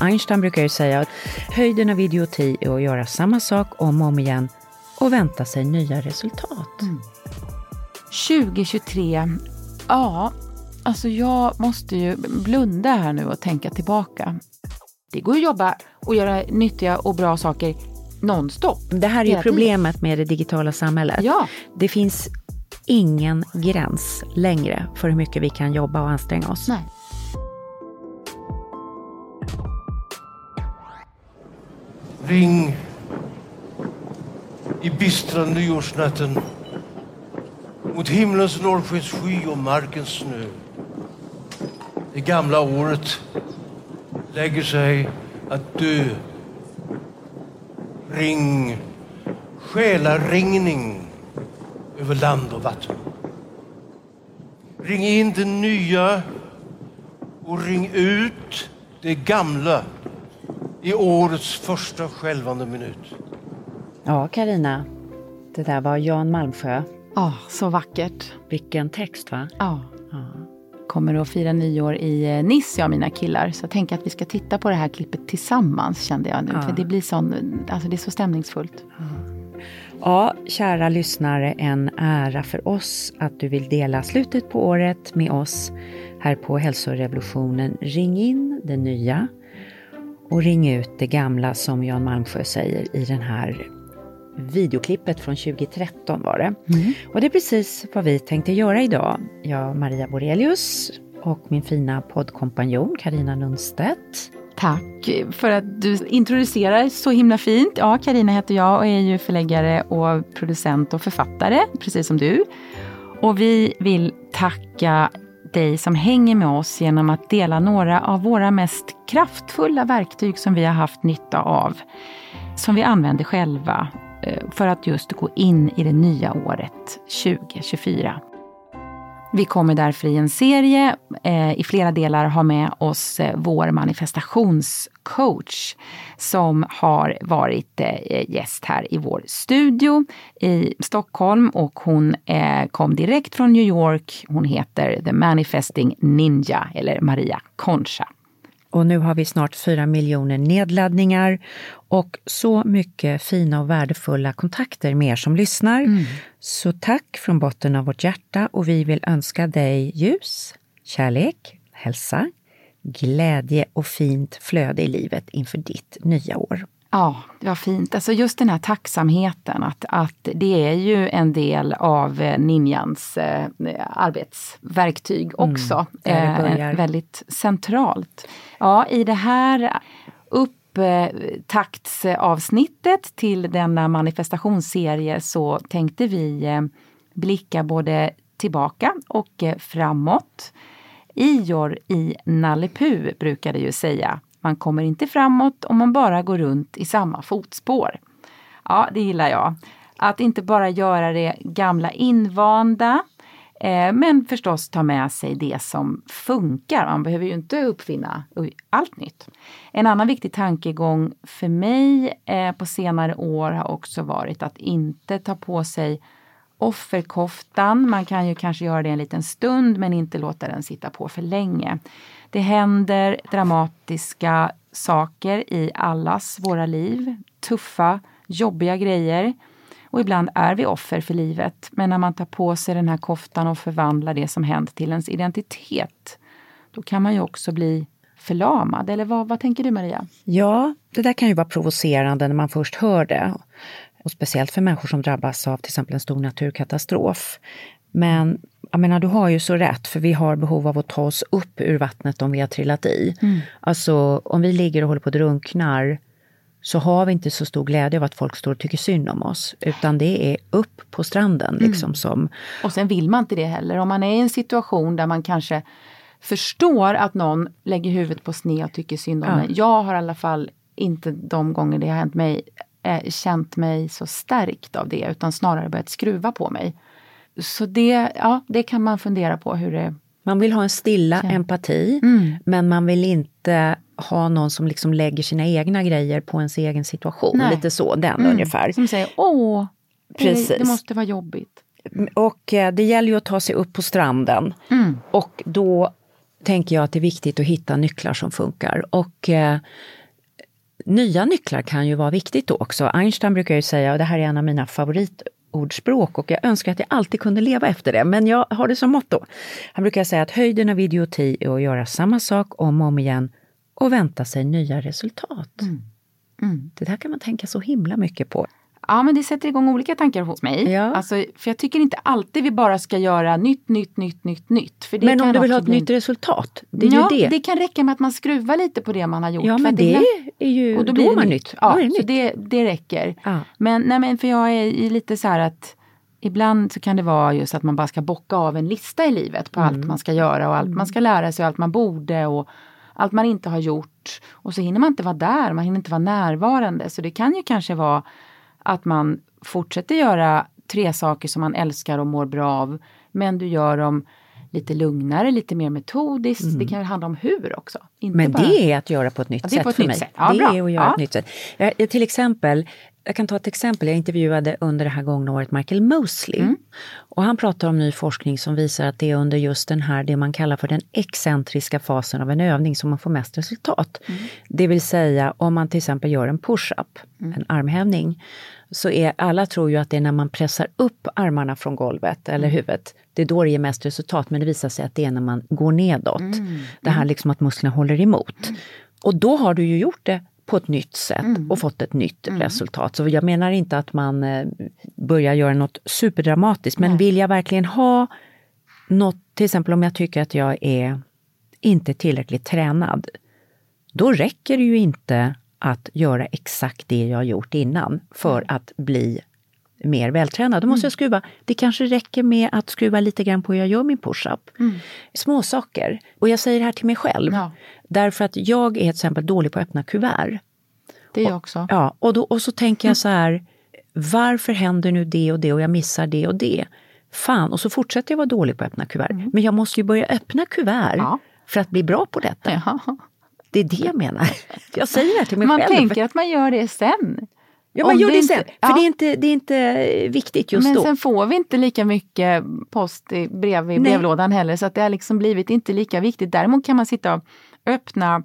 Einstein brukar ju säga att höjden av idioti är att göra samma sak om och om igen och vänta sig nya resultat. Mm. 2023, ja, alltså jag måste ju blunda här nu och tänka tillbaka. Det går att jobba och göra nyttiga och bra saker nonstop. Det här är ju problemet med det digitala samhället. Ja. Det finns ingen gräns längre för hur mycket vi kan jobba och anstränga oss. Nej. Ring i bistra nyårsnatten mot himlens norrskenssky och markens snö. Det gamla året lägger sig att dö. Ring, själaringning över land och vatten. Ring in det nya och ring ut det gamla i årets första skälvande minut. Ja, Karina. Det där var Jan Malmsjö. Ja, oh, så vackert. Vilken text, va? Ja. ja. Kommer att fira nyår i eh, Nice, jag och mina killar. Så jag tänker att vi ska titta på det här klippet tillsammans, kände jag nu. För det blir sån, alltså det är så stämningsfullt. Ja. Ja, kära lyssnare, en ära för oss att du vill dela slutet på året med oss här på Hälsorevolutionen. Ring in det nya och ring ut det gamla som Jan Malmsjö säger i den här videoklippet från 2013 var det. Mm. Och det är precis vad vi tänkte göra idag. Jag, Maria Borelius och min fina poddkompanjon Karina Lundstedt. Tack för att du introducerar så himla fint. Ja, Karina heter jag och är ju förläggare och producent och författare, precis som du. Och vi vill tacka dig som hänger med oss genom att dela några av våra mest kraftfulla verktyg som vi har haft nytta av. Som vi använder själva eh, för att just gå in i det nya året 2024. Vi kommer därför i en serie eh, i flera delar ha med oss eh, vår manifestationscoach som har varit eh, gäst här i vår studio i Stockholm och hon eh, kom direkt från New York. Hon heter The Manifesting Ninja eller Maria Concha. Och nu har vi snart fyra miljoner nedladdningar och så mycket fina och värdefulla kontakter med er som lyssnar. Mm. Så tack från botten av vårt hjärta och vi vill önska dig ljus, kärlek, hälsa, glädje och fint flöde i livet inför ditt nya år. Ja, det var fint. Alltså just den här tacksamheten, att, att det är ju en del av eh, ninjans eh, arbetsverktyg mm, också. Mm, eh, väldigt centralt. Ja, i det här upptaktsavsnittet till denna manifestationsserie så tänkte vi eh, blicka både tillbaka och framåt. Ior i Nalle brukade ju säga man kommer inte framåt om man bara går runt i samma fotspår. Ja, det gillar jag. Att inte bara göra det gamla invanda, eh, men förstås ta med sig det som funkar. Man behöver ju inte uppfinna allt nytt. En annan viktig tankegång för mig eh, på senare år har också varit att inte ta på sig offerkoftan. Man kan ju kanske göra det en liten stund men inte låta den sitta på för länge. Det händer dramatiska saker i allas våra liv. Tuffa, jobbiga grejer. Och ibland är vi offer för livet. Men när man tar på sig den här koftan och förvandlar det som hänt till ens identitet, då kan man ju också bli förlamad. Eller vad, vad tänker du Maria? Ja, det där kan ju vara provocerande när man först hör det. Och speciellt för människor som drabbas av till exempel en stor naturkatastrof. Men jag menar, du har ju så rätt, för vi har behov av att ta oss upp ur vattnet om vi har trillat i. Mm. Alltså, om vi ligger och håller på att drunknar, så har vi inte så stor glädje av att folk står och tycker synd om oss. Utan det är upp på stranden mm. liksom som... Och sen vill man inte det heller. Om man är i en situation där man kanske förstår att någon lägger huvudet på sned och tycker synd om ja. mig. Jag har i alla fall inte de gånger det har hänt mig eh, känt mig så stärkt av det utan snarare börjat skruva på mig. Så det, ja, det kan man fundera på hur det Man vill ha en stilla ja. empati mm. men man vill inte ha någon som liksom lägger sina egna grejer på ens egen situation. Nej. Lite så, den mm. ungefär. Som säger åh, Precis. det måste vara jobbigt. Och eh, det gäller ju att ta sig upp på stranden. Mm. Och då tänker jag att det är viktigt att hitta nycklar som funkar. Och eh, nya nycklar kan ju vara viktigt då också. Einstein brukar ju säga, och det här är en av mina favoritordspråk och jag önskar att jag alltid kunde leva efter det, men jag har det som motto. Han brukar säga att höjden av idioti är att göra samma sak om och om igen och vänta sig nya resultat. Mm. Mm. Det där kan man tänka så himla mycket på. Ja, men det sätter igång olika tankar hos mig. Ja. Alltså, för jag tycker inte alltid vi bara ska göra nytt, nytt, nytt, nytt, nytt. För det men om du vill ha ett bli... nytt resultat? Det är ja, ju det. det kan räcka med att man skruvar lite på det man har gjort. Ja, men det, är ju, och då, blir det nytt. nytt. Ja, det så nytt. Det, det räcker. Ja. Men, nej, men för jag är lite så här att Ibland så kan det vara just att man bara ska bocka av en lista i livet på mm. allt man ska göra och allt man ska lära sig och allt man borde och allt man inte har gjort. Och så hinner man inte vara där, man hinner inte vara närvarande. Så det kan ju kanske vara att man fortsätter göra tre saker som man älskar och mår bra av. Men du gör dem lite lugnare, lite mer metodiskt. Mm. Det kan handla om hur också. Inte men bara... det är att göra på ett nytt ja, sätt ett för mig. Sätt. Ja, det bra. är att göra ja. ett nytt sätt. Jag, till exempel, jag kan ta ett exempel. Jag intervjuade under det här gångna året Michael Mosley. Mm. Och han pratar om ny forskning som visar att det är under just den här, det man kallar för den excentriska fasen av en övning som man får mest resultat. Mm. Det vill säga om man till exempel gör en push-up, mm. en armhävning, så är alla tror ju att det är när man pressar upp armarna från golvet eller mm. huvudet, det är då det ger mest resultat. Men det visar sig att det är när man går nedåt. Mm. Det här liksom att musklerna håller emot. Mm. Och då har du ju gjort det på ett nytt sätt mm. och fått ett nytt mm. resultat. Så jag menar inte att man eh, börjar göra något superdramatiskt, men Nej. vill jag verkligen ha något, till exempel om jag tycker att jag är inte tillräckligt tränad, då räcker det ju inte att göra exakt det jag gjort innan för mm. att bli mer vältränad. Då måste mm. jag skruva. Det kanske räcker med att skruva lite grann på hur jag gör min push-up. Mm. Små saker. Och jag säger det här till mig själv. Ja. Därför att jag är till exempel dålig på att öppna kuvert. Det är jag också. Ja, och, då, och så tänker jag så här, varför händer nu det och det och jag missar det och det? Fan, och så fortsätter jag vara dålig på att öppna kuvert. Mm. Men jag måste ju börja öppna kuvert ja. för att bli bra på detta. Ja. Det är det jag menar. Jag säger det till mig man själv. Man tänker att man gör det sen. Ja, man gör det, sen. Inte, för ja. det, är inte, det är inte viktigt just Men då. sen får vi inte lika mycket post i brev i Nej. brevlådan heller så att det har liksom blivit inte lika viktigt. Däremot kan man sitta och öppna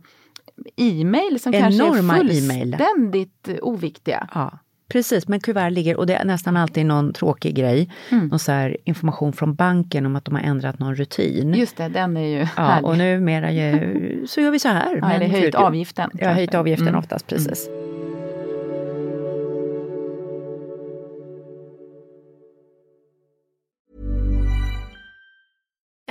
e-mail som Enorma kanske är fullständigt e oviktiga. Ja. Precis, men kuvert ligger och det är nästan alltid någon tråkig grej. Mm. Någon så information från banken om att de har ändrat någon rutin. Just det, den är ju ja, härlig. Och numera ju, så gör vi så här. Ja, eller höjt avgiften. Ja, höjt avgiften mm. oftast, precis. Mm.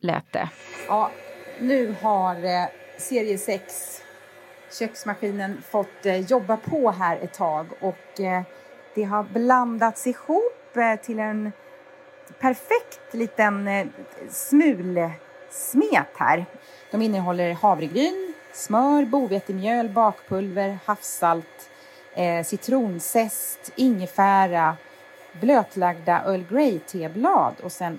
lät det. Ja, nu har eh, serie 6 köksmaskinen fått eh, jobba på här ett tag och eh, det har blandats ihop eh, till en perfekt liten eh, smulsmet här. De innehåller havregryn, smör, bovetemjöl, bakpulver, havssalt, eh, citronzest, ingefära, blötlagda Earl Grey-teblad och sen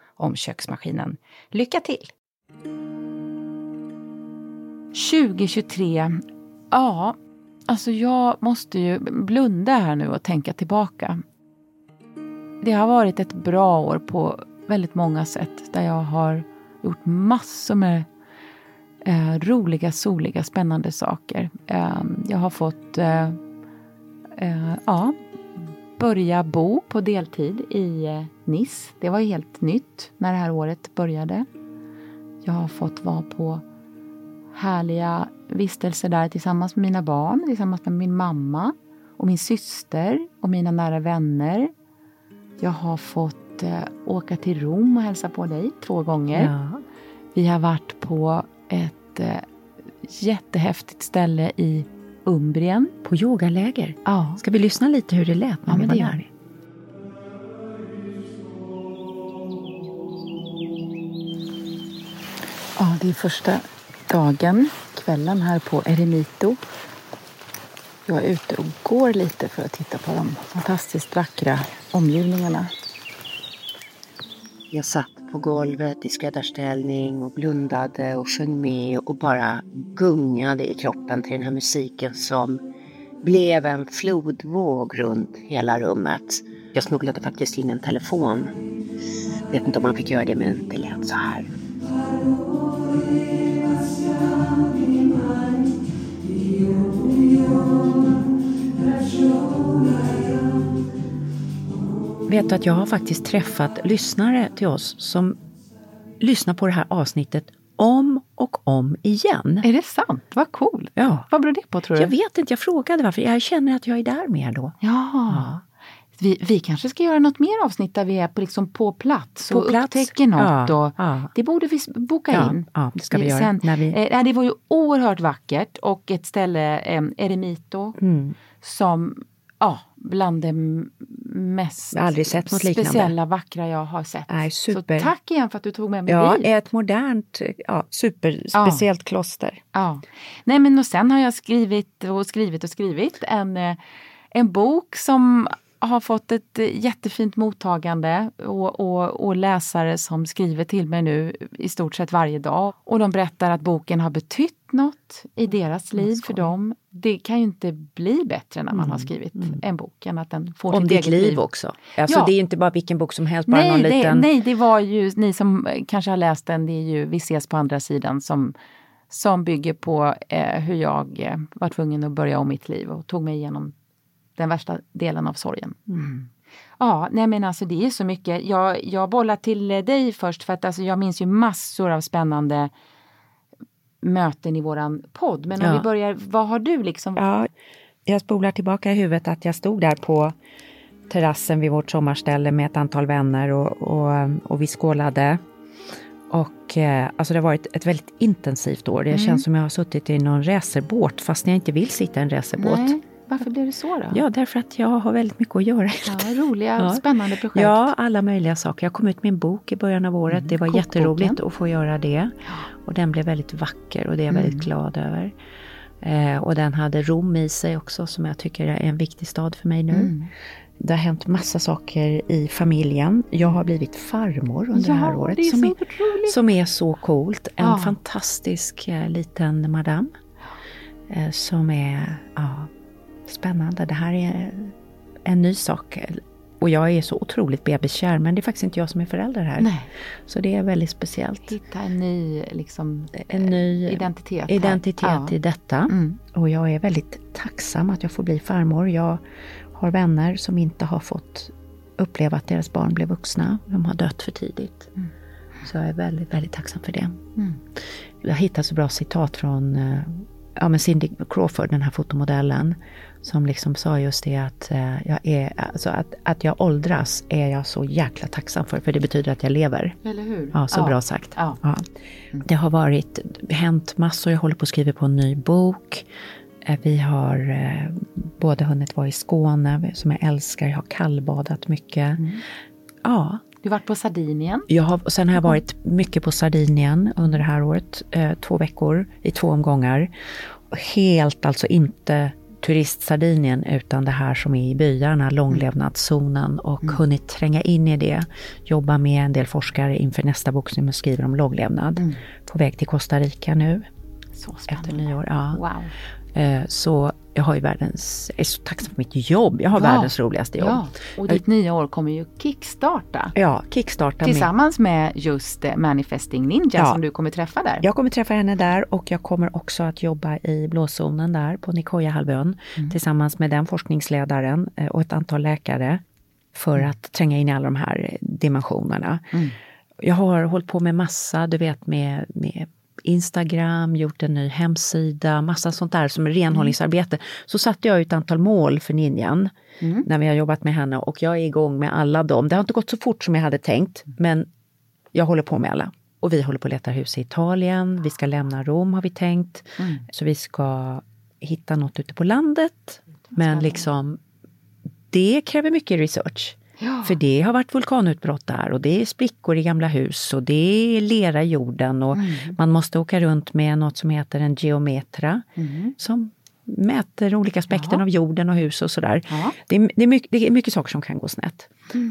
om köksmaskinen. Lycka till! 2023. Ja, alltså jag måste ju blunda här nu och tänka tillbaka. Det har varit ett bra år på väldigt många sätt där jag har gjort massor med eh, roliga, soliga, spännande saker. Eh, jag har fått eh, eh ja, börja bo på deltid i eh, Nice. Det var ju helt nytt när det här året började. Jag har fått vara på härliga vistelser där tillsammans med mina barn, tillsammans med min mamma och min syster och mina nära vänner. Jag har fått eh, åka till Rom och hälsa på dig två gånger. Ja. Vi har varit på ett eh, jättehäftigt ställe i Umbrien. På yogaläger? Ja. Ska vi lyssna lite hur det lät när ja, vi var där? Det är första dagen, kvällen här på Eremito. Jag är ute och går lite för att titta på de fantastiskt vackra omgivningarna. Jag satt på golvet i skräddarställning och blundade och sjöng med och bara gungade i kroppen till den här musiken som blev en flodvåg runt hela rummet. Jag smugglade faktiskt in en telefon. Jag Vet inte om man fick göra det men det lät så här. Vet du att jag har faktiskt träffat lyssnare till oss som lyssnar på det här avsnittet om och om igen. Är det sant? Vad coolt! Ja. Vad beror det på tror du? Jag vet inte, jag frågade varför. Jag känner att jag är där mer då. Ja. ja. Vi, vi kanske ska göra något mer avsnitt där vi är på, liksom på plats på och plats. upptäcker något. Ja, och ja. Det borde vi boka in. Ja, det ska vi Sen, göra. När vi... eh, det var ju oerhört vackert och ett ställe, eh, Eremito, mm. som ja, bland det mest speciella, vackra jag har sett. Nej, super. Så tack igen för att du tog med mig Ja, dit. ett modernt, ja, superspeciellt kloster. Ja. Nej men och sen har jag skrivit och skrivit och skrivit en, eh, en bok som har fått ett eh, jättefint mottagande och, och, och läsare som skriver till mig nu i stort sett varje dag. Och de berättar att boken har betytt något i deras liv för dem. Det kan ju inte bli bättre när man har skrivit en bok än att den får Om ditt liv liv. också. Alltså Ja. det är inte bara vilken bok som helst, bara Nej, någon det, liten... nej, det var ju ni som eh, kanske har läst den, det är ju Vi ses på andra sidan som, som bygger på eh, hur jag eh, var tvungen att börja om mitt liv och tog mig igenom den värsta delen av sorgen. Ja, nej men alltså det är så mycket. Jag, jag bollar till eh, dig först för att alltså, jag minns ju massor av spännande möten i våran podd. Men om Ja. vi börjar, vad har du liksom? Ja, jag spolar tillbaka i huvudet att jag stod där på terrassen vid vårt sommarställe med ett antal vänner och, och, och vi skålade. Och eh, alltså det har varit ett väldigt intensivt år. Mm. Det känns som jag har suttit i någon racerbåt fast jag inte vill sitta i en racerbåt. Varför blev det så då? Ja, därför att jag har väldigt mycket att göra. Ja, roliga, Ja. spännande projekt. Ja, alla möjliga saker. Jag kom ut med en bok i början av året. det var Mm, kokboken. jätteroligt att få göra det. Och den blev väldigt vacker och det är jag Mm. väldigt glad över. Eh, och den hade Rom i sig också som jag tycker är en viktig stad för mig nu. Mm. Det har hänt massa saker i familjen. Jag har blivit farmor under det här Ja, året. det är som, är, som är så coolt. En Ja. fantastisk eh, liten madam. Eh, som är ja, spännande. Det här är en ny sak. Och jag är så otroligt bebiskär men det är faktiskt inte jag som är förälder här. Nej. Så det är väldigt speciellt. Hitta en ny liksom, En ny identitet. här. identitet Ja. i detta. Mm. Och jag är väldigt tacksam att jag får bli farmor. Jag har vänner som inte har fått uppleva att deras barn blev vuxna. De har dött för tidigt. Så jag är väldigt, väldigt tacksam för det. Mm. Jag hittade så bra citat från eh, ja, men Cindy Crawford, den här fotomodellen. Som liksom sa just det att, eh, jag är, alltså att, att jag åldras är jag så jäkla tacksam för. För det betyder att jag lever. Eller hur? Ja, så bra sagt. Ja. Ja. Det har varit, hänt massor. Jag håller på att skriva på en ny bok. Eh, Vi har eh, både hunnit vara i Skåne, som jag älskar. Jag har kallbadat mycket. Ja, Du har varit på Sardinien. jag har, sen har jag varit mycket på Sardinien under det här året. Eh, två veckor i två omgångar. Helt alltså inte turist-Sardinien utan det här som är i byarna, långlevnadszonen och hunnit tränga in i det. Jobba med en del forskare inför nästa bok som jag skriver om långlevnad. På väg till Costa Rica nu Så efter spännande. nyår. Ja. Wow. Eh, så jag har ju världens, jag är så tacksam för mitt jobb. Jag har Ja. världens roligaste jobb. Ja. Och ditt nya år kommer ju kickstarta. Ja, kickstarta med Tillsammans med just eh, Manifesting Ninja Ja. som du kommer träffa där. Jag kommer träffa henne där och jag kommer också att jobba i blåzonen där på Nicoya-halvön tillsammans med den forskningsledaren eh, och ett antal läkare för att tränga in i alla de här dimensionerna. Jag har hållit på med massa, du vet med, med Instagram, gjort en ny hemsida, massa sånt där som är renhållningsarbete. Så satte jag ett antal mål för Ninjan när vi har jobbat med henne och jag är igång med alla dem. Det har inte gått så fort som jag hade tänkt men jag håller på med alla. Och vi håller på att leta hus i Italien, vi ska lämna Rom har vi tänkt. Så vi ska hitta något ute på landet. Men liksom, det kräver mycket research. Ja. För det har varit vulkanutbrott där och det är sprickor i gamla hus och det är lera i jorden och man måste åka runt med något som heter en geometra som mäter olika aspekter av jorden och hus och sådär. Ja. Det, är, det, är mycket, det är mycket saker som kan gå snett.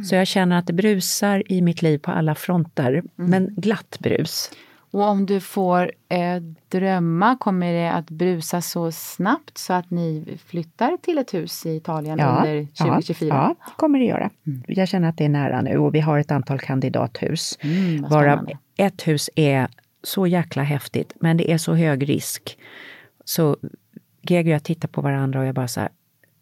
Så jag känner att det brusar i mitt liv på alla fronter, men glatt brus. Och om du får eh, drömma, kommer det att brusa så snabbt så att ni flyttar till ett hus i Italien under 2024? Ja, ja, det kommer det göra. Jag känner att det är nära nu och vi har ett antal kandidathus. Mm, varav ett hus är så jäkla häftigt, men det är så hög risk. Så Greger och jag tittar på varandra och jag bara så här,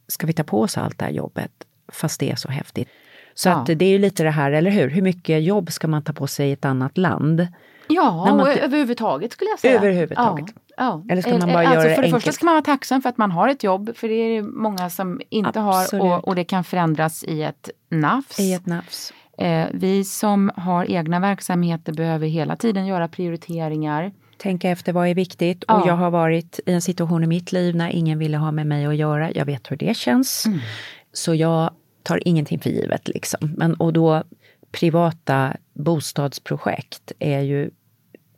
ska vi ta på oss allt det här jobbet fast det är så häftigt? Så Ja. att det är ju lite det här, eller hur? Hur mycket jobb ska man ta på sig i ett annat land? Ja, man och överhuvudtaget skulle jag säga. Överhuvudtaget. Ja, ja. Eller ska man bara alltså göra det För det första enkelt? ska man vara tacksam för att man har ett jobb, för det är det många som inte Absolut. har och, och det kan förändras i ett nafs. I ett nafs. Eh, vi som har egna verksamheter behöver hela tiden göra prioriteringar. Tänka efter vad är viktigt. Ja. Och jag har varit i en situation i mitt liv när ingen ville ha med mig att göra. Jag vet hur det känns. Mm. Så jag tar ingenting för givet. Liksom. Men, och då privata bostadsprojekt är ju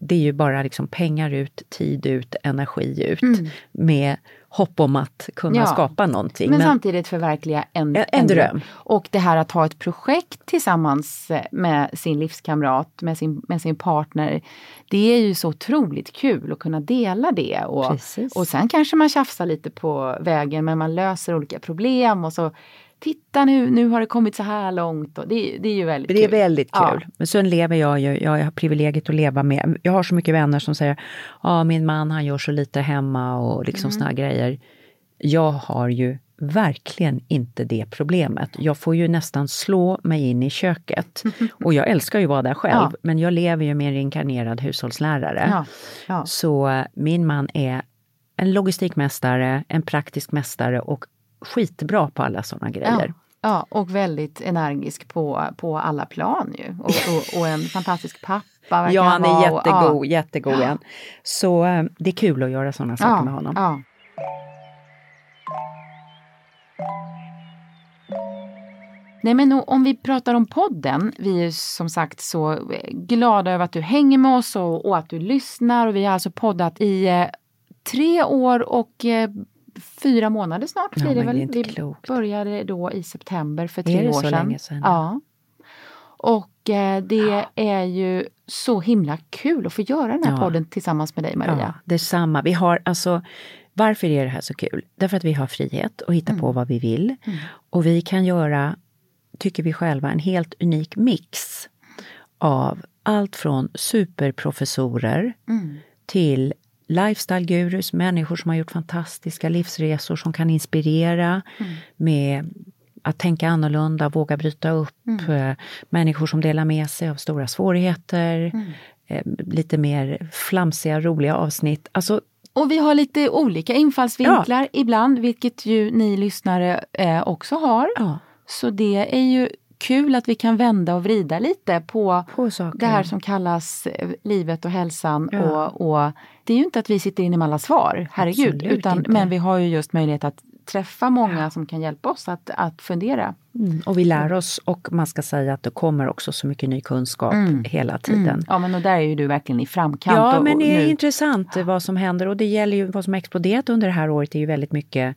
det är ju bara liksom pengar ut, tid ut, energi ut med hopp om att kunna Ja. skapa någonting. Men, Men- samtidigt förverkliga en, En- en dröm. Och det här att ha ett projekt tillsammans eh, med sin livskamrat, med sin, med sin partner. Det är ju så otroligt kul att kunna dela det. Och, Precis. och sen kanske man tjafsar lite på vägen men man löser olika problem och så Titta nu, nu har det kommit så här långt. Och det, det är ju väldigt Det är kul. väldigt kul. Ja. Men sen lever jag ju, jag har privilegiet att leva med, jag har så mycket vänner som säger, ja min man han gör så lite hemma och liksom Mm. såna grejer. Jag har ju verkligen inte det problemet. Jag får ju nästan slå mig in i köket. Och jag älskar ju att vara där själv, Ja. men jag lever ju med en reinkarnerad hushållslärare. Ja, ja. Så eh, min man är en logistikmästare, en praktisk mästare och skitbra på alla sådana grejer. Ja, ja, och väldigt energisk på, på alla plan ju. Och, och, och en fantastisk pappa. Ja, han är vara, och- jättegod, jättegod han. Så eh, det är kul att göra sådana saker med honom. Ja. Nej men om vi pratar om podden, vi är som sagt så eh, glada över att du hänger med oss och, och att du lyssnar och vi har alltså poddat i eh, tre år och eh, fyra månader snart Ja, blir det väl. det är vi klokt. började då i september för Är tre det år så sedan. länge sedan? Ja. Och eh, det är ju så himla kul att få göra den här Ja. podden tillsammans med dig Maria. Ja, detsamma. Vi har alltså, varför är det här så kul? Därför att vi har frihet att hitta Mm. på vad vi vill. Och vi kan göra, tycker vi själva, en helt unik mix av allt från superprofessorer Mm. till lifestyle-gurus, människor som har gjort fantastiska livsresor som kan inspirera Mm. med att tänka annorlunda, våga bryta upp. Mm. eh, Människor som delar med sig av stora svårigheter. Mm. eh, Lite mer flamsiga, roliga avsnitt. Alltså, Och vi har lite olika infallsvinklar ibland, vilket ju ni lyssnare eh, också har. ja, Så det är ju kul att vi kan vända och vrida lite på på det här som kallas eh, livet och hälsan. Ja. Och, och Det är ju inte att vi sitter inne med alla svar, herregud. Absolut Utan, inte. men vi har ju just möjlighet att träffa många som kan hjälpa oss att, att fundera. Mm, och vi lär oss och man ska säga att det kommer också så mycket ny kunskap hela tiden. Mm. Ja men och där är ju du verkligen i framkant. Ja, och, men det är nu. intressant vad som händer och det gäller ju vad som har exploderat under det här året är ju väldigt mycket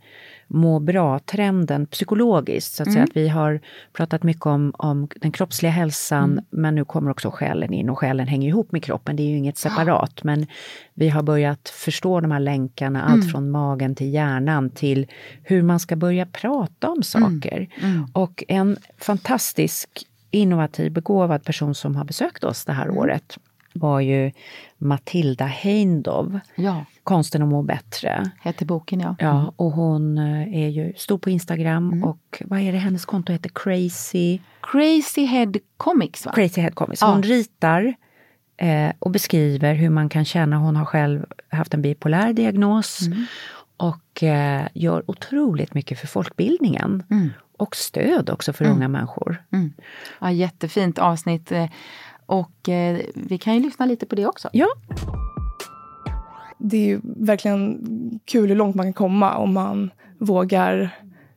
må bra-trenden psykologiskt. Så att, Mm. säga att vi har pratat mycket om, om den kroppsliga hälsan men nu kommer också själen in och själen hänger ihop med kroppen. Det är ju inget separat men vi har börjat förstå de här länkarna, allt från magen till hjärnan till hur man ska börja prata om saker. Och en fantastisk innovativ, begåvad person som har besökt oss det här året var ju Matilda Heindov, Ja, Konsten att må bättre. heter boken ja. Ja, och hon eh, är ju stor på Instagram och vad är det hennes konto heter? Crazy, Crazy Head Comics va? Crazy Head Comics. Ja. Hon ritar eh, och beskriver hur man kan känna, hon har själv haft en bipolär diagnos och eh, gör otroligt mycket för folkbildningen. Och stöd också för unga människor. Mm. Ja, jättefint avsnitt. Och eh, vi kan ju lyssna lite på det också. Ja, det är ju verkligen kul hur långt man kan komma om man vågar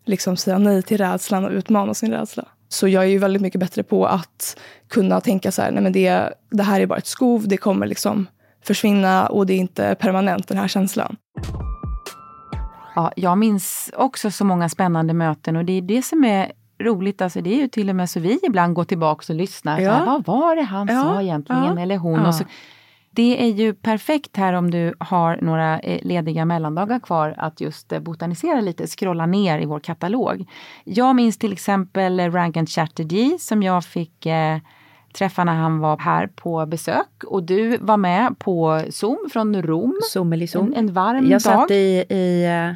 liksom säga nej till rädslan och utmana sin rädsla. Så jag är ju väldigt mycket bättre på att kunna tänka så här, nej men det, det här är bara ett skov, det kommer liksom försvinna och det är inte permanent den här känslan. Ja, jag minns också så många spännande möten och det är det som är roligt. Alltså det är ju till och med så vi ibland går tillbaka och lyssnar. Ja. Här, vad var det han Ja, sa egentligen? ja, Eller hon? Och så, det är ju perfekt här om du har några eh, lediga mellandagar kvar att just eh, botanisera lite, scrolla ner i vår katalog. Jag minns till exempel Rangan Chatterjee som jag fick eh, träffa när han var här på besök och du var med på Zoom från Rom. Sommelisom. En, en varm Jag dag. satt i, i eh,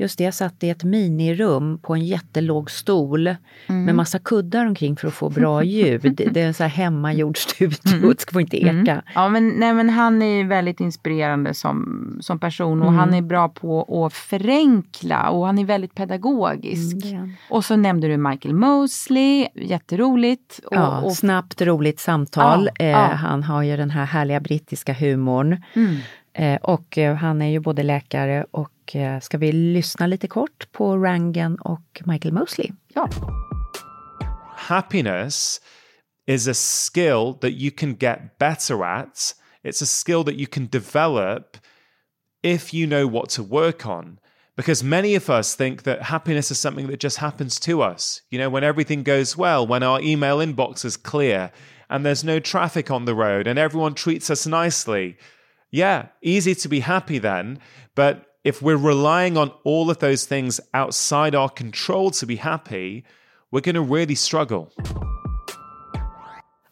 Just det, jag satt i ett minirum på en jättelåg stol Mm. med massa kuddar omkring för att få bra ljud. Det- är en så här hemmagjord studio, Mm. det ska få inte eka. Ja, men, nej, men han är väldigt inspirerande som, som person och Mm. han är bra på att förenkla och han är väldigt pedagogisk. Mm, är han. och så nämnde du Michael Mosley, jätteroligt. Och, Ja, och, snabbt, roligt samtal. Ja, eh, ja. Han har ju den här härliga brittiska humorn. Eh, och eh, han är ju både läkare och eh, ska vi lyssna lite kort på Rangan och Michael Mosley? ja. happiness is a skill that you can get better at. It's a skill that you can develop if you know what to work on. Because many of us think that happiness is something that just happens to us. You know, when everything goes well, when our email inbox is clear and there's no traffic on the road and everyone treats us nicely. Yeah, easy to be happy then. But if we're relying on all of those things outside our control to be happy, we're going to really struggle.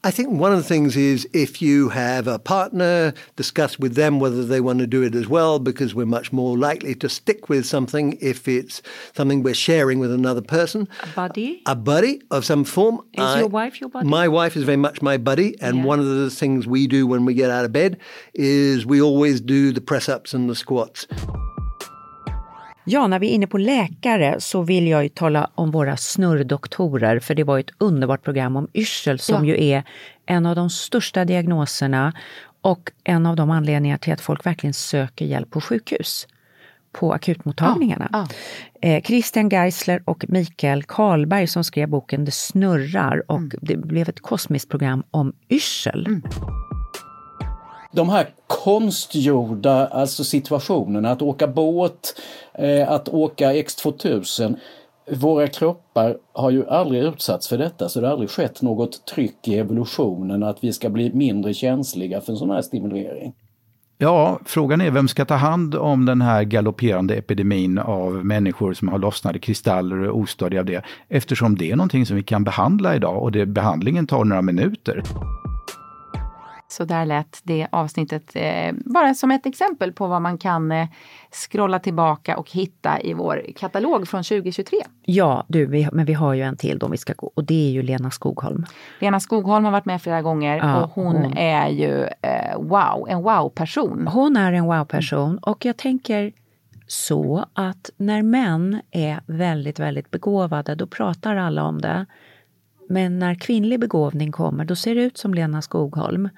I think one of the things is if you have a partner, discuss with them whether they want to do it as well, because we're much more likely to stick with something if it's something we're sharing with another person. A buddy? A buddy of some form. Is I, your wife your buddy? My wife is very much my buddy. And yeah. one of the things we do when we get out of bed is we always do the press ups and the squats. Ja, när vi är inne på läkare så vill jag ju tala om våra snurrdoktorer, för det var ett underbart program om yrsel som ja. ju är en av de största diagnoserna och en av de anledningar till att folk verkligen söker hjälp på sjukhus på akutmottagningarna. Ja. Eh, Christian Geisler och Mikael Karlberg som skrev boken Det snurrar och mm. det blev ett kosmiskt program om yrsel. Mm de här konstgjorda alltså situationerna, att åka båt, eh, att åka X2000. Våra kroppar har ju aldrig utsatts för detta så det har aldrig skett något tryck i evolutionen att vi ska bli mindre känsliga för en sån här stimulering. Ja, frågan är vem ska ta hand om den här galopperande epidemin av människor som har lossnade kristaller och är ostadiga av det. Eftersom det är någonting som vi kan behandla idag och det, behandlingen tar några minuter. Så där lät det avsnittet eh, bara som ett exempel på vad man kan eh, scrolla tillbaka och hitta i vår katalog från 2023. Ja, du, vi, men vi har ju en till då vi ska gå och det är ju Lena Skogholm. Lena Skogholm har varit med flera gånger ja, och hon, hon, är ju eh, wow, en wow-person. Hon är en wow-person och jag tänker så att när män är väldigt, väldigt begåvade, då pratar alla om det. Men när kvinnlig begåvning kommer, då ser det ut som Lena Skogholm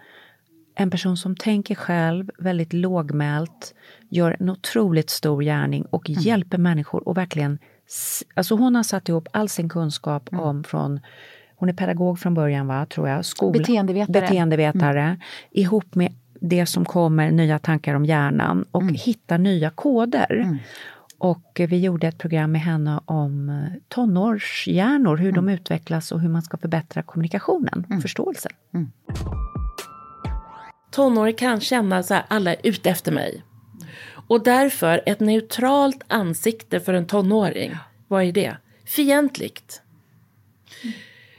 en person som tänker själv, väldigt lågmält, gör en otroligt stor gärning och mm. hjälper människor och verkligen... Alltså hon har satt ihop all sin kunskap mm. om från hon är pedagog från början, va, tror jag. Skol, beteendevetare. beteendevetare mm. Ihop med det som kommer, nya tankar om hjärnan och mm. hitta nya koder. Mm. Och vi gjorde ett program med henne om tonårshjärnor, hur de mm. utvecklas och hur man ska förbättra kommunikationen, mm. förståelsen. Tonåring kan känna så här, alla är ute efter mig. Och därför ett neutralt ansikte för en tonåring, vad är det? Fientligt.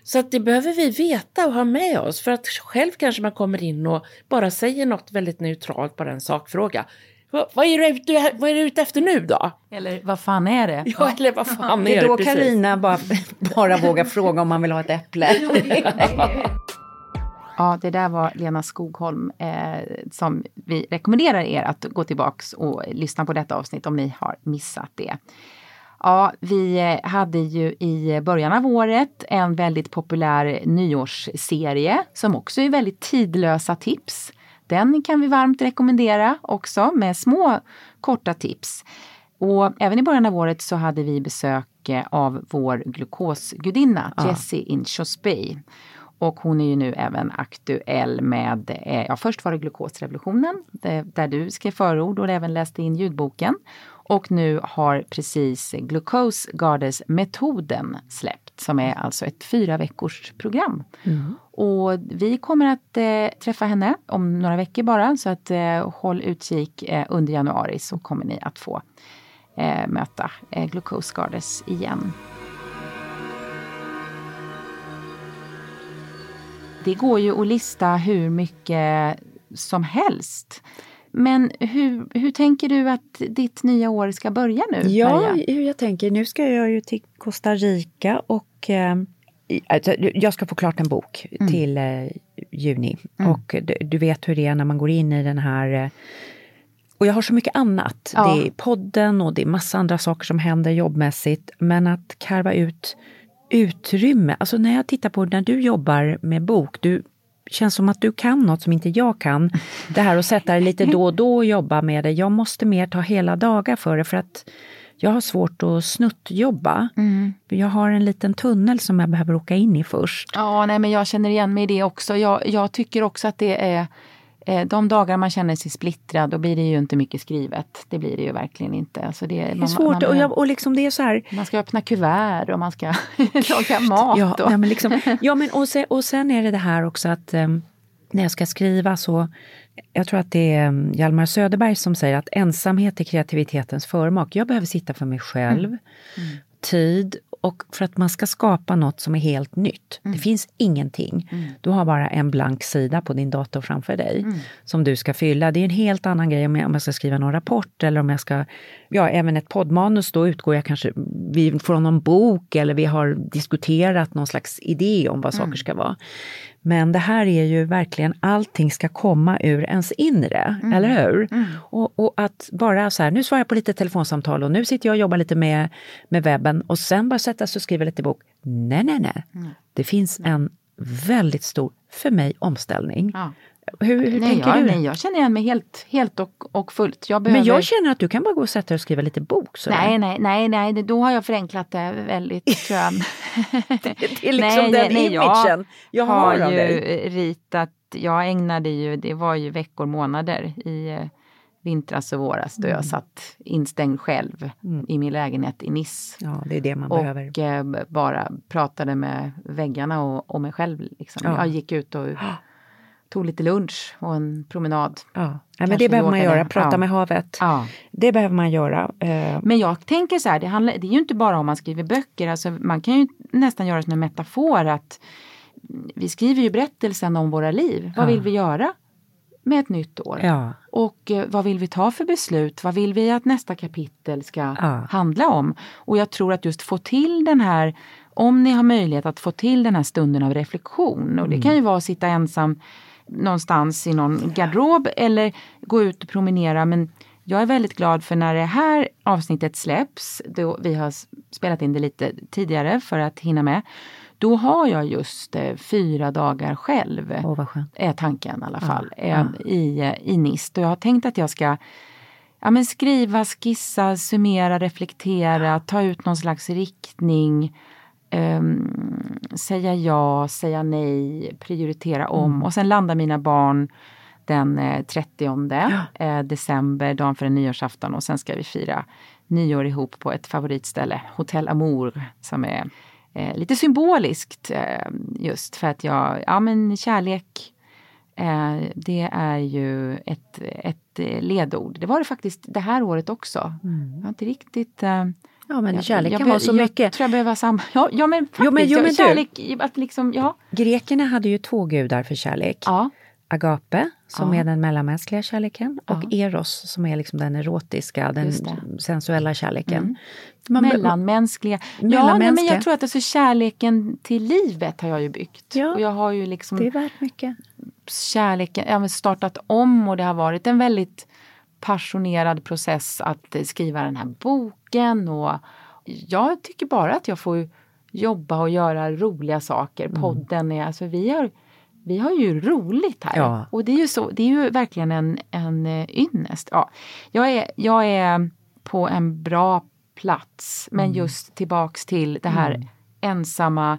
Så att det behöver vi veta och ha med oss för att själv kanske man kommer in och bara säger något väldigt neutralt, bara en sakfråga. Vad, vad, är du, vad är du ute efter nu då? Eller vad fan är det? Ja, eller vad fan ja, är det? Det är då Karina bara, bara vågar fråga om man vill ha ett äpple. Ja, det där var Lena Skogholm eh, som vi rekommenderar er att gå tillbaks och lyssna på detta avsnitt om ni har missat det. Ja, vi eh, hade ju i början av året en väldigt populär nyårsserie som också är väldigt tidlösa tips. Den kan vi varmt rekommendera också med små korta tips. Och även i början av året så hade vi besök eh, av vår glukosgudinna ja. Jessie Inchosbey. Och hon är ju nu även aktuell med, eh, ja först var det glukosrevolutionen där du skrev förord och även läste in ljudboken. Och nu har precis Glucose Goddess-metoden släppt som är alltså ett fyra veckors program. Mm. Och vi kommer att eh, träffa henne om några veckor bara så att eh, håll utkik eh, under januari så kommer ni att få eh, möta eh, Glucose Goddess igen. Det går ju att lista hur mycket som helst. Men hur, hur tänker du att ditt nya år ska börja nu? Ja, Maria? hur jag tänker. Nu ska jag ju till Costa Rica och eh, alltså, jag ska få klart en bok mm. till eh, juni. Mm. Och du, du, vet hur det är när man går in i den här eh, och jag har så mycket annat. Ja. Det är podden och det är massa andra saker som händer jobbmässigt. Men att karva ut utrymme. Alltså när jag tittar på när du jobbar med bok, du känns som att du kan något som inte jag kan. Det här att sätta dig lite då och då och jobba med det. Jag måste mer ta hela dagar för det för att jag har svårt att snuttjobba. Mm. Jag har en liten tunnel som jag behöver åka in i först. Ja, nej, men jag känner igen mig i det också. Jag, jag tycker också att det är de dagar man känner sig splittrad, då blir det ju inte mycket skrivet. Det blir det ju verkligen inte. Alltså det, Det är svårt och, jag, och liksom det är så här... Man ska öppna kuvert och man ska laga mat. Ja, och... nej, men liksom, ja men och sen, och sen är det det här också att um, när jag ska skriva så jag tror att det är um, Hjalmar Söderberg som säger att ensamhet är kreativitetens förmak. Jag behöver sitta för mig själv, Mm. tid och för att man ska skapa något som är helt nytt. Mm. Det finns ingenting. Du har bara en blank sida på din dator framför dig Mm. som du ska fylla. Det är en helt annan grej om jag, om jag ska skriva någon rapport eller om jag ska, ja även ett poddmanus, då utgår jag kanske vi från någon bok eller vi har diskuterat någon slags idé om vad saker ska vara. Men det här är ju verkligen, allting ska komma ur ens inre, eller hur? Och, och att bara så här, nu svarar jag på lite telefonsamtal och nu sitter jag och jobbar lite med, med webben och sen bara sätta sig och skriva lite bok. Nej, nej, nej. Det finns en väldigt stor, för mig, omställning. Ja. Hur, hur nej, tänker jag, du? nej, jag känner igen mig helt, helt och, och fullt. Jag behöver... Men jag känner att du kan bara gå och sätta dig och skriva lite bok. Så Nej, nej, nej, nej, då har jag förenklat det väldigt, tror jag. Det är liksom den imagen jag har har av ju dig. ritat, jag ägnade ju, det var ju veckor, månader i eh, vintras och våras då Mm. jag satt instängd själv i min lägenhet i Nice. Ja, det är det man och behöver. eh, bara pratade med väggarna och, och mig själv. Liksom. Ja. Jag gick ut och tog lite lunch och en promenad. Ja, Nej, men det behöver man göra, prata Ja. med havet. Ja. Det behöver man göra. Eh, Men jag tänker så här, det, handlar, det är ju inte bara om man skriver böcker, alltså man kan ju nästan göra som en metafor att vi skriver ju berättelsen om våra liv. Vad Ja. vill vi göra med ett nytt år? Ja. Och eh, vad vill vi ta för beslut? Vad vill vi att nästa kapitel ska Ja. handla om? Och jag tror att just få till den här, om ni har möjlighet att få till den här stunden av reflektion. Och det kan ju vara att sitta ensam någonstans i någon garderob eller gå ut och promenera. Men jag är väldigt glad för när det här avsnittet släpps, då vi har spelat in det lite tidigare för att hinna med. Då har jag just eh, fyra dagar själv, Åh, vad skönt. är tanken i alla fall, ja. eh, i, eh, i NIST. Och jag har tänkt att jag ska ja, men skriva, skissa, summera, reflektera, ta ut någon slags riktning. Ehm, säga ja, säga nej, prioritera om. Och sen landar mina barn den eh, 30 eh, december, dagen för en nyårsafton. Och sen ska vi fira nyår ihop på ett favoritställe, Hotel Amour, som är eh, lite symboliskt eh, just för att jag, ja men kärlek, eh, det är ju ett, ett eh, ledord. Det var det faktiskt det här året också. Jag har inte riktigt... Ja, men jag- kärlek jag kan vara så jag mycket. tror jag behöver samma... Ja, ja men faktiskt. Jo, men- jo, jag- men du- kärlek, att liksom, ja. Grekerna hade ju två gudar för kärlek. Ja. Agape, som Ja. är den mellanmänskliga kärleken, och Eros, som är liksom den erotiska, den. Mm. sensuella kärleken. Man- Mellanmänskliga. Ja, nej, men jag tror att alltså kärleken till livet har jag ju byggt. Ja. Och jag har ju liksom Det är värt mycket. kärleken, jag har startat om och det har varit en väldigt passionerad process att skriva den här boken. Och jag tycker bara att jag får jobba och göra roliga saker. Mm. Podden är, alltså vi har, vi har ju roligt här. Ja. Och det är ju, så, det är ju verkligen en, en eh, ynnest. Ja, jag, är, jag är på en bra plats. Men Mm. just tillbaks till det här ensamma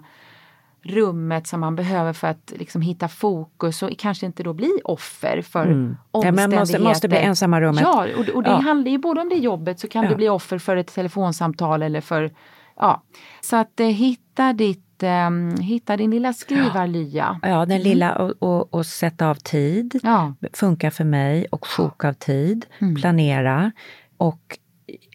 rummet som man behöver för att liksom hitta fokus och kanske inte då bli offer för Mm. Omständigheter. men måste- måste bli ensamma rummet. Ja, och, och det Ja. handlar ju både om det jobbet så kan Ja. du bli offer för ett telefonsamtal eller för Ja, så att eh, hitta ditt, eh, hitta din lilla skrivarlya. Ja, den lilla och, och, och sätta av tid. Ja. Funkar för mig och sjok av tid. Mm. Planera. Och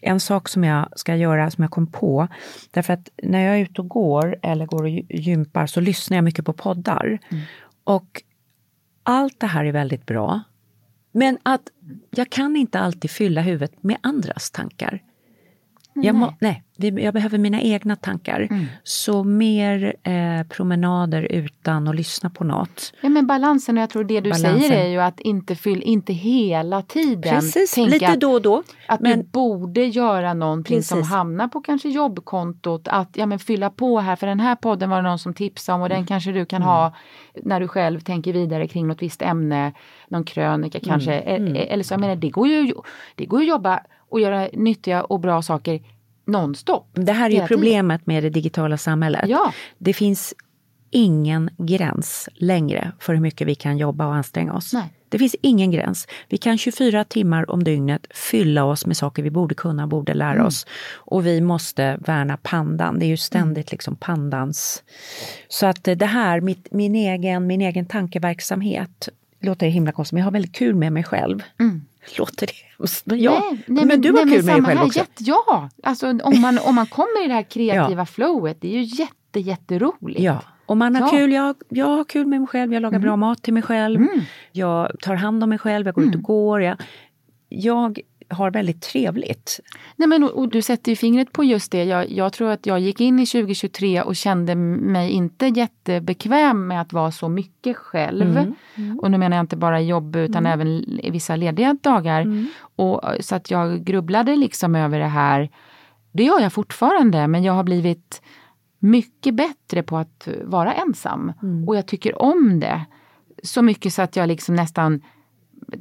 en sak som jag ska göra, som jag kom på, därför att när jag är ute och går eller går och gy- gympar så lyssnar jag mycket på poddar. Mm. Och allt det här är väldigt bra. Men att jag kan inte alltid fylla huvudet med andras tankar. Jag, må, nej, jag behöver mina egna tankar. Mm. Så mer eh, promenader utan att lyssna på något. Ja men balansen och jag tror det du Balansen. säger är ju att inte, fyll, inte hela tiden Precis, tänka lite att, då och då. att men- du borde göra någonting som Precis. hamnar på kanske jobbkontot. Att ja, men fylla på här för den här podden var det någon som tipsade om och Mm. den kanske du kan ha när du själv tänker vidare kring något visst ämne. Någon krönika kanske. Mm. E- e- Eller så, jag menar, det går ju det går ju att jobba och göra nyttiga och bra saker nonstop. Det här är ju tiden. problemet med det digitala samhället. Ja. Det finns ingen gräns längre för hur mycket vi kan jobba och anstränga oss. Nej. Det finns ingen gräns. Vi kan 24 timmar om dygnet fylla oss med saker vi borde kunna, borde lära Mm. oss. Och vi måste värna pandan. Det är ju ständigt liksom pandans. Så att det här, mitt, min, egen, min egen tankeverksamhet, låter himla konstigt, men jag har väldigt kul med mig själv. Låter det hemskt? Men, ja. Nej, nej, men, du har nej, kul med dig själv också. Jätte, ja, alltså om man, om man kommer i det här kreativa flowet, det är ju jätte, jätteroligt. Ja, och man har Ja. kul. Jag, jag har kul med mig själv. Jag lagar bra mat till mig själv. Mm. Jag tar hand om mig själv. Jag går ut och går. Jag, jag har väldigt trevligt. Nej, men, och, och du sätter ju fingret på just det. Jag, jag tror att jag gick in i 2023 och kände mig inte jättebekväm med att vara så mycket själv. Mm. Och nu menar jag inte bara jobb utan även i vissa lediga dagar. Mm. Och, så att jag grubblade liksom över det här. Det gör jag fortfarande men jag har blivit mycket bättre på att vara ensam. Mm. Och jag tycker om det. Så mycket så att jag liksom nästan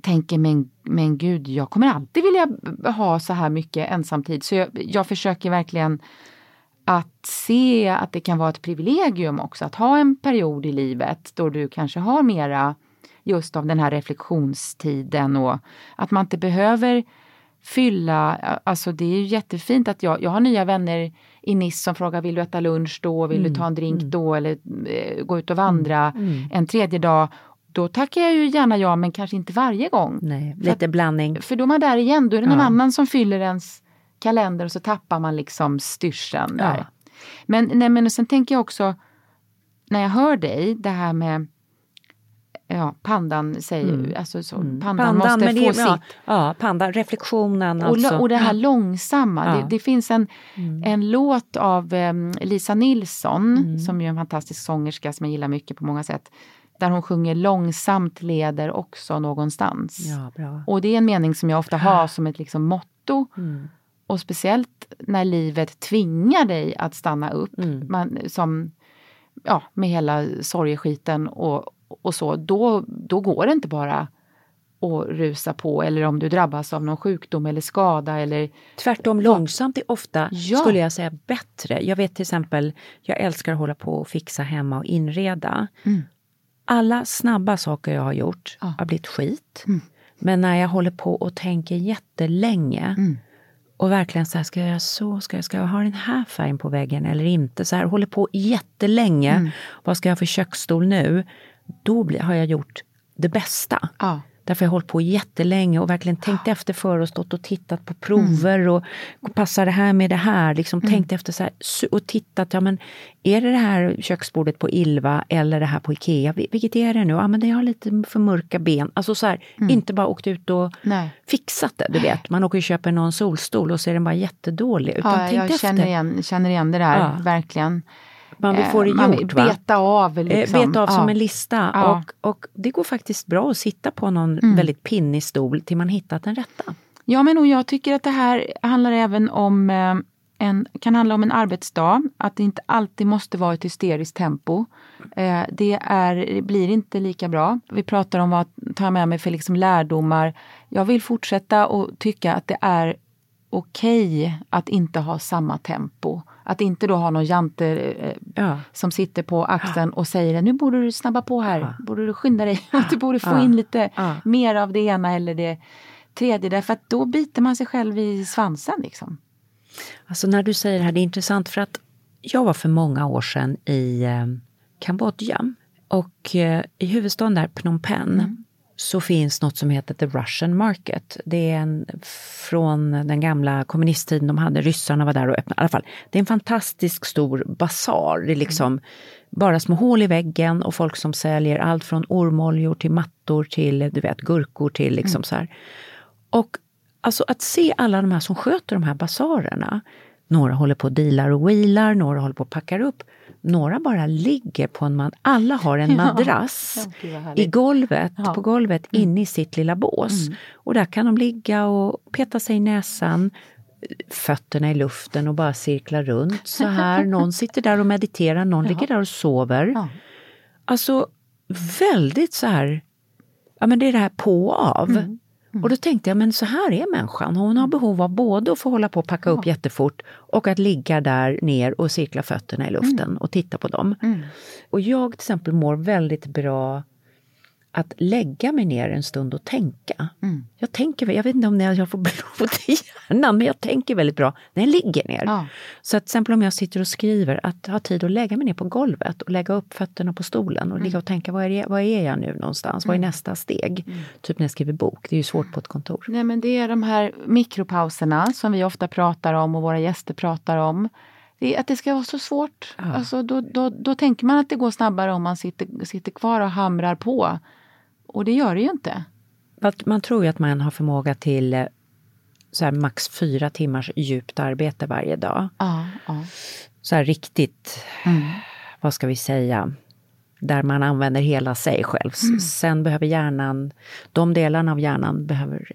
tänker men, men gud, jag kommer alltid vilja ha så här mycket ensamtid. Så jag, jag försöker verkligen att se att det kan vara ett privilegium också att ha en period i livet då du kanske har mera just av den här reflektionstiden och att man inte behöver fylla, alltså det är ju jättefint att jag, jag har nya vänner i Nice som frågar vill du äta lunch då, vill du ta en drink då eller eh, gå ut och vandra en tredje dag. Då tackar jag ju gärna ja men kanske inte varje gång. Nej, lite blandning. För då är man där igen, då är det någon Ja. annan som fyller ens kalender och så tappar man liksom styrseln där. Ja. Men, nej, men och sen tänker jag också, när jag hör dig, det här med Ja, pandan säger ju, alltså så, pandan, måste men få det, sitt. ja, ja, pandan, reflektionen Och, alltså. och det här långsamma. Ja. Det, det finns en, en låt av em, Lisa Nilsson, Mm. som ju är en fantastisk sångerska som jag gillar mycket på många sätt. Där hon sjunger långsamt leder också någonstans. Ja, bra. Och det är en mening som jag ofta har som ett liksom motto. Mm. Och speciellt när livet tvingar dig att stanna upp. Mm. Man, som, ja, med hela sorgeskiten och, och så. Då, då går det inte bara att rusa på. Eller om du drabbas av någon sjukdom eller skada. Eller, Tvärtom, långsamt är ofta, Ja. skulle jag säga, bättre. Jag vet till exempel, jag älskar att hålla på och fixa hemma och inreda. Mm. Alla snabba saker jag har gjort Ja. har blivit skit. Mm. Men när jag håller på och tänker jättelänge Mm. och verkligen så här, ska jag göra så, ska jag, ska jag ha den här färgen på väggen eller inte? Så här, håller på jättelänge. Mm. Vad ska jag ha för köksstol nu? Då blir, har jag gjort det bästa. ja. Därför har jag hållit på jättelänge och verkligen tänkt efter för och stått och tittat på prover och passar det här med det här? Liksom tänkt efter så här, och tittat, ja men är det det här köksbordet på Ilva eller det här på Ikea? Vil- Vilket är det nu? Ja men det har lite för mörka ben. Alltså så här, inte bara åkt ut och Nej. fixat det, du vet. Man åker och köper någon solstol och så är den bara jättedålig. Utan Ja, jag efter. känner igen, känner igen det där, Ja. verkligen. Man vill få det Eh, man gjort va? Beta av. Liksom. Eh, Beta av Ja. som en lista. Ja. Och, och det går faktiskt bra att sitta på någon Mm. väldigt pinnig stol till man hittat den rätta. Ja, men och jag tycker att det här handlar även om eh, en, kan handla om en arbetsdag. Att det inte alltid måste vara ett hysteriskt tempo. Eh, det, är, det blir inte lika bra. Vi pratar om vad ta med mig för liksom lärdomar. Jag vill fortsätta och tycka att det är okej att inte ha samma tempo. Att inte då ha någon jante eh, Ja. som sitter på axeln och säger nu borde du snabba på här, borde du skynda dig, du borde få in lite mer av det ena eller det tredje. Därför att då biter man sig själv i svansen. Liksom. Alltså när du säger det här, det är intressant för att jag var för många år sedan i eh, Kambodja och eh, i huvudstaden där, Phnom Penh, så finns något som heter The Russian Market. Det är en, från den gamla kommunisttiden, de hade ryssarna var där och öppnade. I alla fall, det är en fantastisk stor basar. Det är liksom bara små hål i väggen och folk som säljer allt från ormoljor till mattor till du vet, gurkor till liksom så här. Och alltså att se alla de här som sköter de här basarerna. Några håller på och dealar och wheelar, några håller på och packar upp. Några bara ligger på en man. Alla har en Ja. madrass Ja, i golvet, Ja. på golvet inne i sitt lilla bås. Och där kan de ligga och peta sig i näsan, fötterna i luften och bara cirkla runt så här. Någon sitter där och mediterar, någon ligger där och sover. Ja. Alltså väldigt så här, ja men det är det här på och av. Och då tänkte jag, men så här är människan. Hon har behov av både att få hålla på och packa upp jättefort och att ligga där ner och cirkla fötterna i luften och titta på dem. Och jag till exempel mår väldigt bra lägga mig ner en stund och tänka. Jag tänker, jag vet inte om jag får blod i hjärnan, men jag tänker väldigt bra när jag ligger ner. Ja. Så att till exempel om jag sitter och skriver, att ha tid att lägga mig ner på golvet och lägga upp fötterna på stolen och ligga och tänka, vad är, vad är jag nu någonstans? Vad är nästa steg? Typ när jag skriver bok, det är ju svårt på ett kontor. Nej, men det är de här mikropauserna som vi ofta pratar om och våra gäster pratar om. Det att det ska vara så svårt. Alltså, då, då, då tänker man att det går snabbare om man sitter, sitter kvar och hamrar på. Och det gör det ju inte. Man tror ju att man har förmåga till eh, så här max fyra timmars djupt arbete varje dag. Ja, ja. Så här riktigt, vad ska vi säga, där man använder hela sig själv. S- Sen behöver hjärnan, de delarna av hjärnan behöver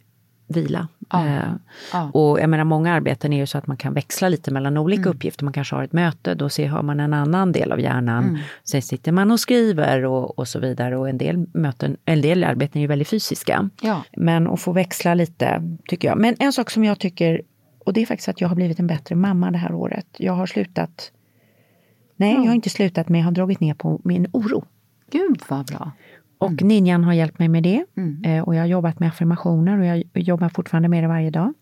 vila. Ja. Eh, Ja. Och jag menar många arbeten är ju så att man kan växla lite mellan olika uppgifter. Man kanske har ett möte, då ser, har man en annan del av hjärnan. Sen sitter man och skriver och, och så vidare. Och en del, möten, en del arbeten är ju väldigt fysiska. Ja. Men att få växla lite, tycker jag. Men en sak som jag tycker, och det är faktiskt att jag har blivit en bättre mamma det här året. Jag har slutat, nej jag har inte slutat men jag har dragit ner på min oro. Gud vad bra. Och Ninjan har hjälpt mig med det. Eh, och jag har jobbat med affirmationer och jag jobbar fortfarande med det varje dag.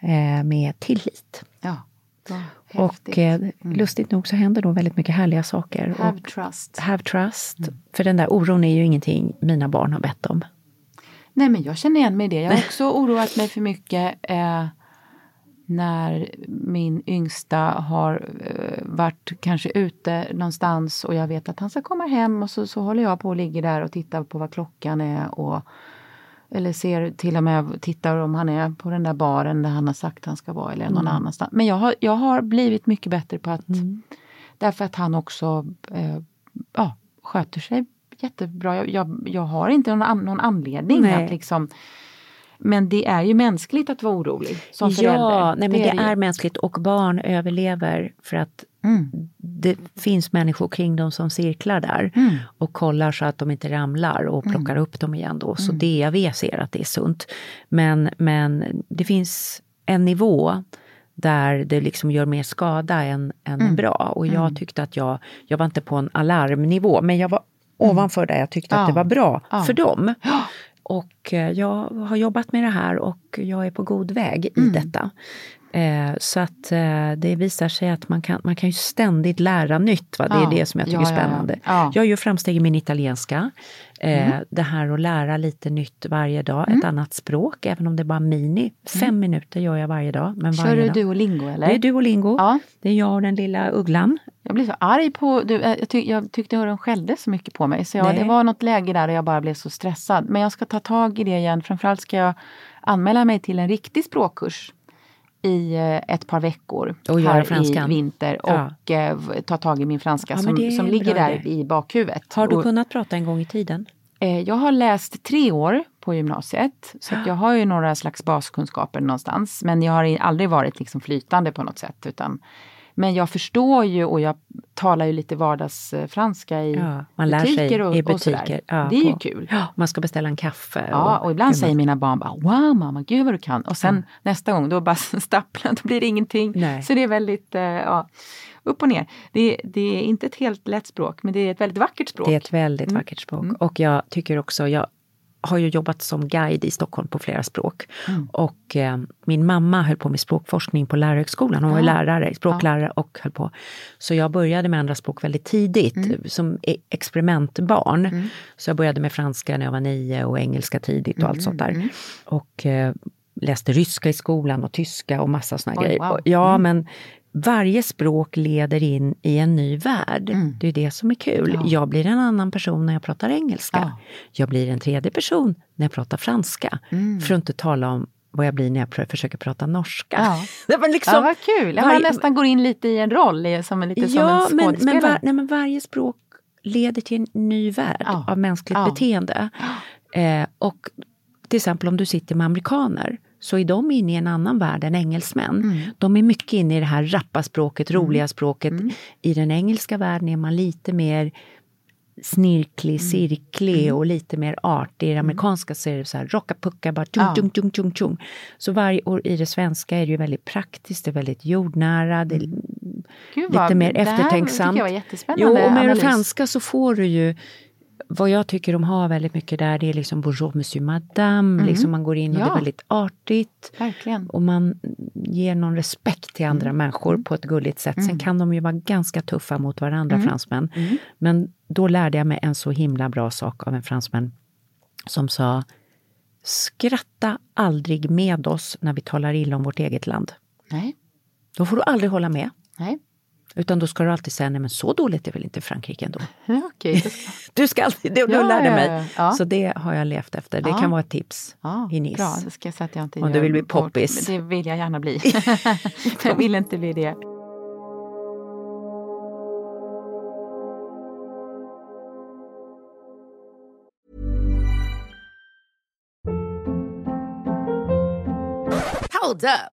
Eh, med tillit. Ja. Och eh, lustigt nog så händer då väldigt mycket härliga saker. Have och trust. have trust. För den där oron är ju ingenting mina barn har bett om. Nej men jag känner igen mig i det. Jag har också oroat mig för mycket eh, när min yngsta har eh, varit kanske ute någonstans och jag vet att han ska komma hem och så, så håller jag på och ligger där och tittar på vad klockan är och eller ser till och med tittar om han är på den där baren där han har sagt han ska vara eller någon annanstans. Men jag har, jag har blivit mycket bättre på att därför att han också eh, ja, sköter sig jättebra. Jag, jag, jag har inte någon, an, någon anledning Nej. att liksom men det är ju mänskligt att vara orolig som förälder. Ja, nej, men det, ju. är mänskligt och barn överlever för att Mm. det finns människor kring dem som cirklar där Mm. och kollar så att de inte ramlar och plockar upp dem igen då. Så Mm. DAV ser att det är sunt. Men, men det finns en nivå där det liksom gör mer skada än, än Mm. bra. Och jag tyckte att jag, jag var inte på en alarmnivå, men jag var ovanför där jag tyckte att det Mm. Ja. var bra Ja. för dem. Och eh, jag har jobbat med det här och jag är på god väg i Mm. detta. Eh, så att eh, det visar sig att man kan, man kan ju ständigt lära nytt. Va? Det är Ja. det som jag tycker Ja, är spännande. Ja. Jag gör framsteg i min italienska. Eh, Mm. Det här att lära lite nytt varje dag, ett annat språk, även om det är bara mini. Fem minuter gör jag varje dag. Men Kör varje du dag. Duolingo eller? Det är Duolingo. Ja. Det är jag och den lilla ugglan. Jag blir så arg på... Du, jag, tyck, jag tyckte att de skällde så mycket på mig. Så jag, det var något läge där och jag bara blev så stressad. Men jag ska ta tag i det igen. Framförallt ska jag anmäla mig till en riktig språkkurs i eh, ett par veckor Och här i franskan. vinter. Ja. Och eh, v- ta tag i min franska Ja, som, det som ligger där idé. i bakhuvudet. Har du Och, kunnat prata en gång i tiden? eh, jag har läst tre år på gymnasiet. Så jag har ju några slags baskunskaper någonstans. Men jag har i- aldrig varit liksom flytande på något sätt. Utan, men jag förstår ju och jag talar ju lite vardagsfranska i Ja, man lär sig butiker och, i och sådär. butiker. Ja, det är ju på- kul. Ja, man ska beställa en kaffe. Ja, och ibland hur säger man- mina barn bara Wow mamma, gud vad du kan. Och sen nästa gång då bara stapplar, då blir det ingenting. Nej. Så det är väldigt, eh, ja, upp och ner. Det, det är inte ett helt lätt språk, men det är ett väldigt vackert språk. Det är ett väldigt Mm. vackert språk. Och jag tycker också, jag har ju jobbat som guide i Stockholm på flera språk. Mm. Och eh, min mamma höll på med språkforskning på lärarhögskolan. Hon var Ja. lärare, språklärare och höll på. Så jag började med andra språk väldigt tidigt, Mm. som e- experimentbarn. Så jag började med franska när jag var nio och engelska tidigt och Mm, allt sånt där. Och eh, läste ryska i skolan och tyska och massa såna Oj, grejer. wow. Ja, Mm. men varje språk leder in i en ny värld. Mm. Det är det som är kul. Jag blir en annan person när jag pratar engelska. Ja. Jag blir en tredje person när jag pratar franska. Mm. För att inte tala om vad jag blir när jag försöker prata norska. Ja. Det var liksom, ja, vad kul! Ja, varje- Man nästan går in lite i en roll, som en, lite ja, som en men, men, skådespelare. var, nej, men varje språk leder till en ny värld Ja. av mänskligt Ja. beteende. Eh, och till exempel om du sitter med amerikaner så är de inne i en annan värld än engelsmän. Mm. De är mycket inne i det här rappa språket, roliga språket. Mm. I den engelska världen är man lite mer snirklig, cirklig och lite mer artig. I det amerikanska så är det så här rocka pucka, bara tjung, Ja. tjung, tjung, tjung, tjung. Så varje år i det svenska är det ju väldigt praktiskt, det är väldigt jordnära, det är Gud, lite vad- mer det här eftertänksamt. tycker jag var jättespännande Jo, och med analys. det franska så får du ju vad jag tycker de har väldigt mycket där, det är liksom bonjour monsieur madame, Mm. liksom man går in och det Ja. är väldigt artigt. Verkligen. Och man ger någon respekt till andra människor på ett gulligt sätt. Sen Mm. kan de ju vara ganska tuffa mot varandra, Mm. fransmän. Mm. Men då lärde jag mig en så himla bra sak av en fransman som sa Skratta aldrig med oss när vi talar illa om vårt eget land. Nej. Då får du aldrig hålla med. Nej. Utan då ska du alltid säga, nej men så dåligt är väl inte Frankrike ändå. Ja, okej. Du ska alltid, det, du Ja, lärde ja, mig. ja. Så det har jag levt efter. Det Ja. kan vara ett tips Ja, i Nice. Bra, det ska jag säga att jag inte Om du vill bli poppis. Det vill jag gärna bli. jag vill inte bli det. Hold up.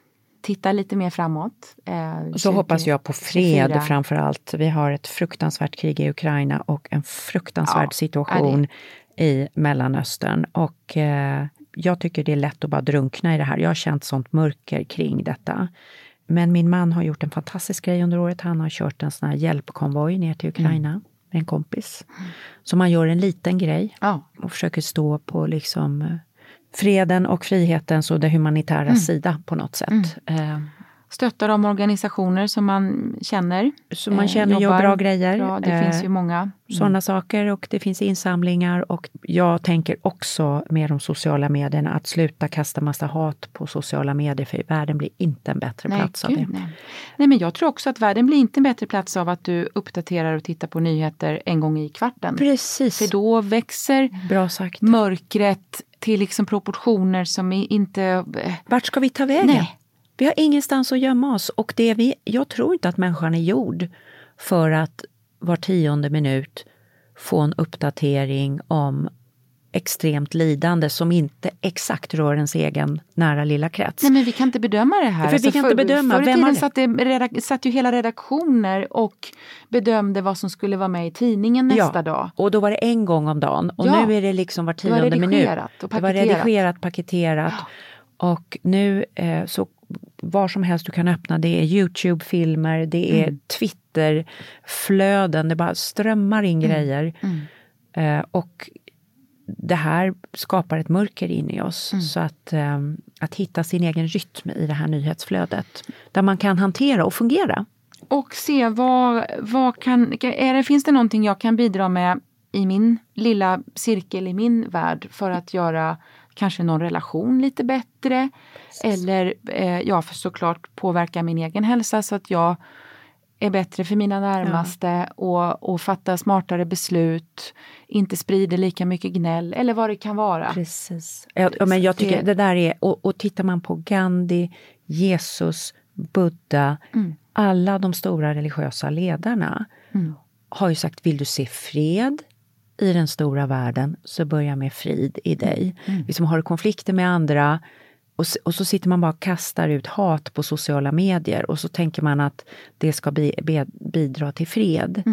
tittar lite mer framåt. Eh, Och så hoppas jag på fred 24. framför allt. Vi har ett fruktansvärt krig i Ukraina och en fruktansvärd Ja, situation i Mellanöstern. Och eh, jag tycker det är lätt att bara drunkna i det här. Jag har känt sånt mörker kring detta. Men min man har gjort en fantastisk grej under året. Han har kört en sån här hjälpkonvoj ner till Ukraina Mm. med en kompis. Så man gör en liten grej Ja. och försöker stå på liksom eh, freden och frihetens och det humanitära Mm. sida på något sätt. Eh, Stöttar de organisationer som man känner. Som man eh, känner gör jobbar bra grejer. Bra. Det Eh, finns ju många. Mm. Sådana saker och det finns insamlingar och jag tänker också med de sociala medierna att sluta kasta massa hat på sociala medier för världen blir inte en bättre Nej, plats av gud, det. nej. nej, men jag tror också att världen blir inte en bättre plats av att du uppdaterar och tittar på nyheter en gång i kvarten. Precis. För då växer Bra sagt. mörkret till liksom proportioner som inte... eh, Vart ska vi ta vägen? Nej. Vi har ingenstans att gömma oss och det vi, jag tror inte att människan är gjord för att var tionde minut få en uppdatering om extremt lidande som inte exakt rör ens egen nära lilla krets. Nej men vi kan inte bedöma det här. Alltså, För vi kan inte bedöma. Förr i tiden satt, det, satt ju hela redaktioner och bedömde vad som skulle vara med i tidningen nästa ja, dag. Och då var det en gång om dagen och Ja. nu är det liksom var Det var tionde minut. och Det var redigerat, paketerat. Och nu eh, så var som helst du kan öppna, det är Youtube-filmer, det är Mm. Twitter-flöden, det bara strömmar in grejer. Mm. Eh, och det här skapar ett mörker in i oss. Mm. Så att, eh, att hitta sin egen rytm i det här nyhetsflödet, där man kan hantera och fungera. Och se vad, vad kan, är det, finns det någonting jag kan bidra med i min lilla cirkel i min värld för att göra kanske någon relation lite bättre. Eller eh, ja, för såklart påverka min egen hälsa så att jag är bättre för mina närmaste och, och fattar smartare beslut. Inte sprider lika mycket gnäll eller vad det kan vara. Precis. Ja, ja, men jag tycker Det- det där är, och, och tittar man på Gandhi, Jesus, Buddha, Mm. alla de stora religiösa ledarna. Mm. har ju sagt, vill du se fred i den stora världen, så börja med frid i dig. Mm. Liksom har du konflikter med andra, och, och så sitter man bara och kastar ut hat på sociala medier och så tänker man att det ska bi, be, bidra till fred.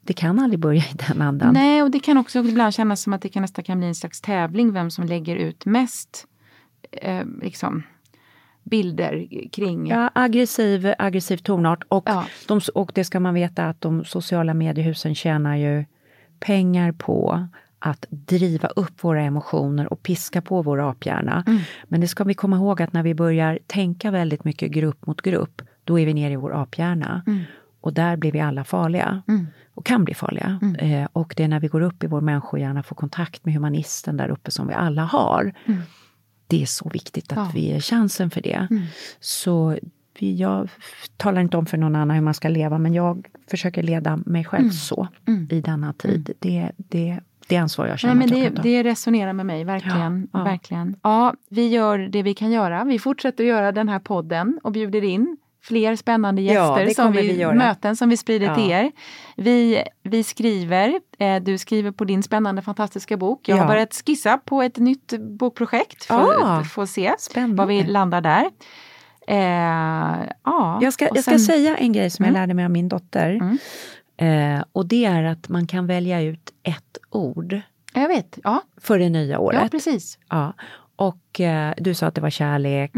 Det kan aldrig börja i den andan. Nej, och det kan också ibland kännas som att det kan nästan kan bli en slags tävling vem som lägger ut mest eh, liksom, bilder kring... Ja, aggressiv, aggressiv tonart. Och, de, och det ska man veta att de sociala mediehusen tjänar ju pengar på att driva upp våra emotioner och piska på vår aphjärna. Mm. Men det ska vi komma ihåg att när vi börjar tänka väldigt mycket grupp mot grupp, då är vi nere i vår aphjärna. Mm. Och där blir vi alla farliga. Mm. Och kan bli farliga. Eh, och det är när vi går upp i vår människohjärna, får kontakt med humanisten där uppe som vi alla har. Mm. Det är så viktigt att Ja. vi ger chansen för det. Mm. Så vi, jag talar inte om för någon annan hur man ska leva, men jag försöker leda mig själv Mm. så Mm. i denna tid. Det, det, det ansvar jag känner Nej, men att jag det, det resonerar med mig, verkligen. Ja, ja. verkligen. Ja, vi gör det vi kan göra. Vi fortsätter att göra den här podden och bjuder in fler spännande Ja, gäster, det som vi, vi möten som vi sprider Ja. till er. Vi, vi skriver, eh, du skriver på din spännande fantastiska bok. Jag har Ja. börjat skissa på ett nytt bokprojekt. För Ah, att få se var vi landar där. Eh, ja, Jag ska, jag ska sen- säga en grej som Mm. jag lärde mig av min dotter. Eh, och det är att man kan välja ut ett ord. Jag vet, ja. För det nya året. Ja, precis. Ja. Och eh, du sa att det var kärlek.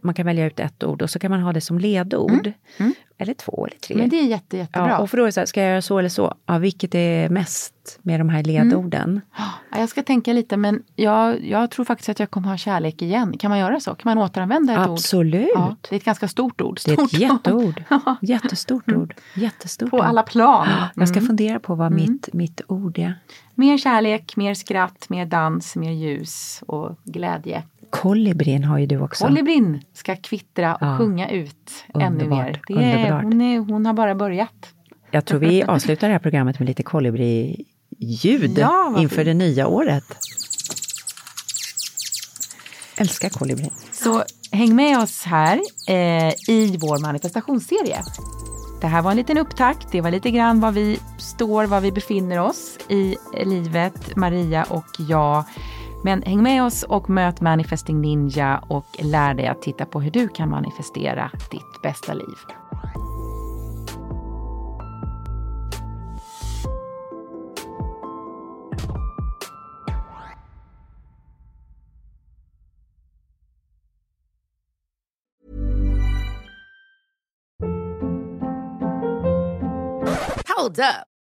Man kan välja ut ett ord och så kan man ha det som ledord. Eller två eller tre. Men det är jätte, jättebra. Ja, och för då är det så här, ska jag göra så eller så? Ja, vilket är mest med de här ledorden? Ja, jag ska tänka lite men jag, jag tror faktiskt att jag kommer ha kärlek igen. Kan man göra så? Kan man återanvända ett ord? Absolut. Det är ett ganska stort ord. Det är ett Stort jätteord. Jättestort ord. Jättestort På ord. alla plan. Jag ska Mm. fundera på vad Mm. mitt, mitt ord är. Mer kärlek, mer skratt, mer dans, mer ljus och glädje. Kolibrin har ju du också. Kolibrin ska kvittra och Ja. sjunga ut ännu Underbart, mer. Det är, hon, är, hon har bara börjat. Jag tror vi avslutar det här programmet med lite kolibri-ljud Ja, inför fint. det nya året. Älskar kolibri. Så häng med oss här eh, i vår manifestationsserie. Det här var en liten upptakt. Det var lite grann var vi står, var vi befinner oss i livet, Maria och jag. Men häng med oss och möt Manifesting Ninja och lär dig att titta på hur du kan manifestera ditt bästa liv. Hold up.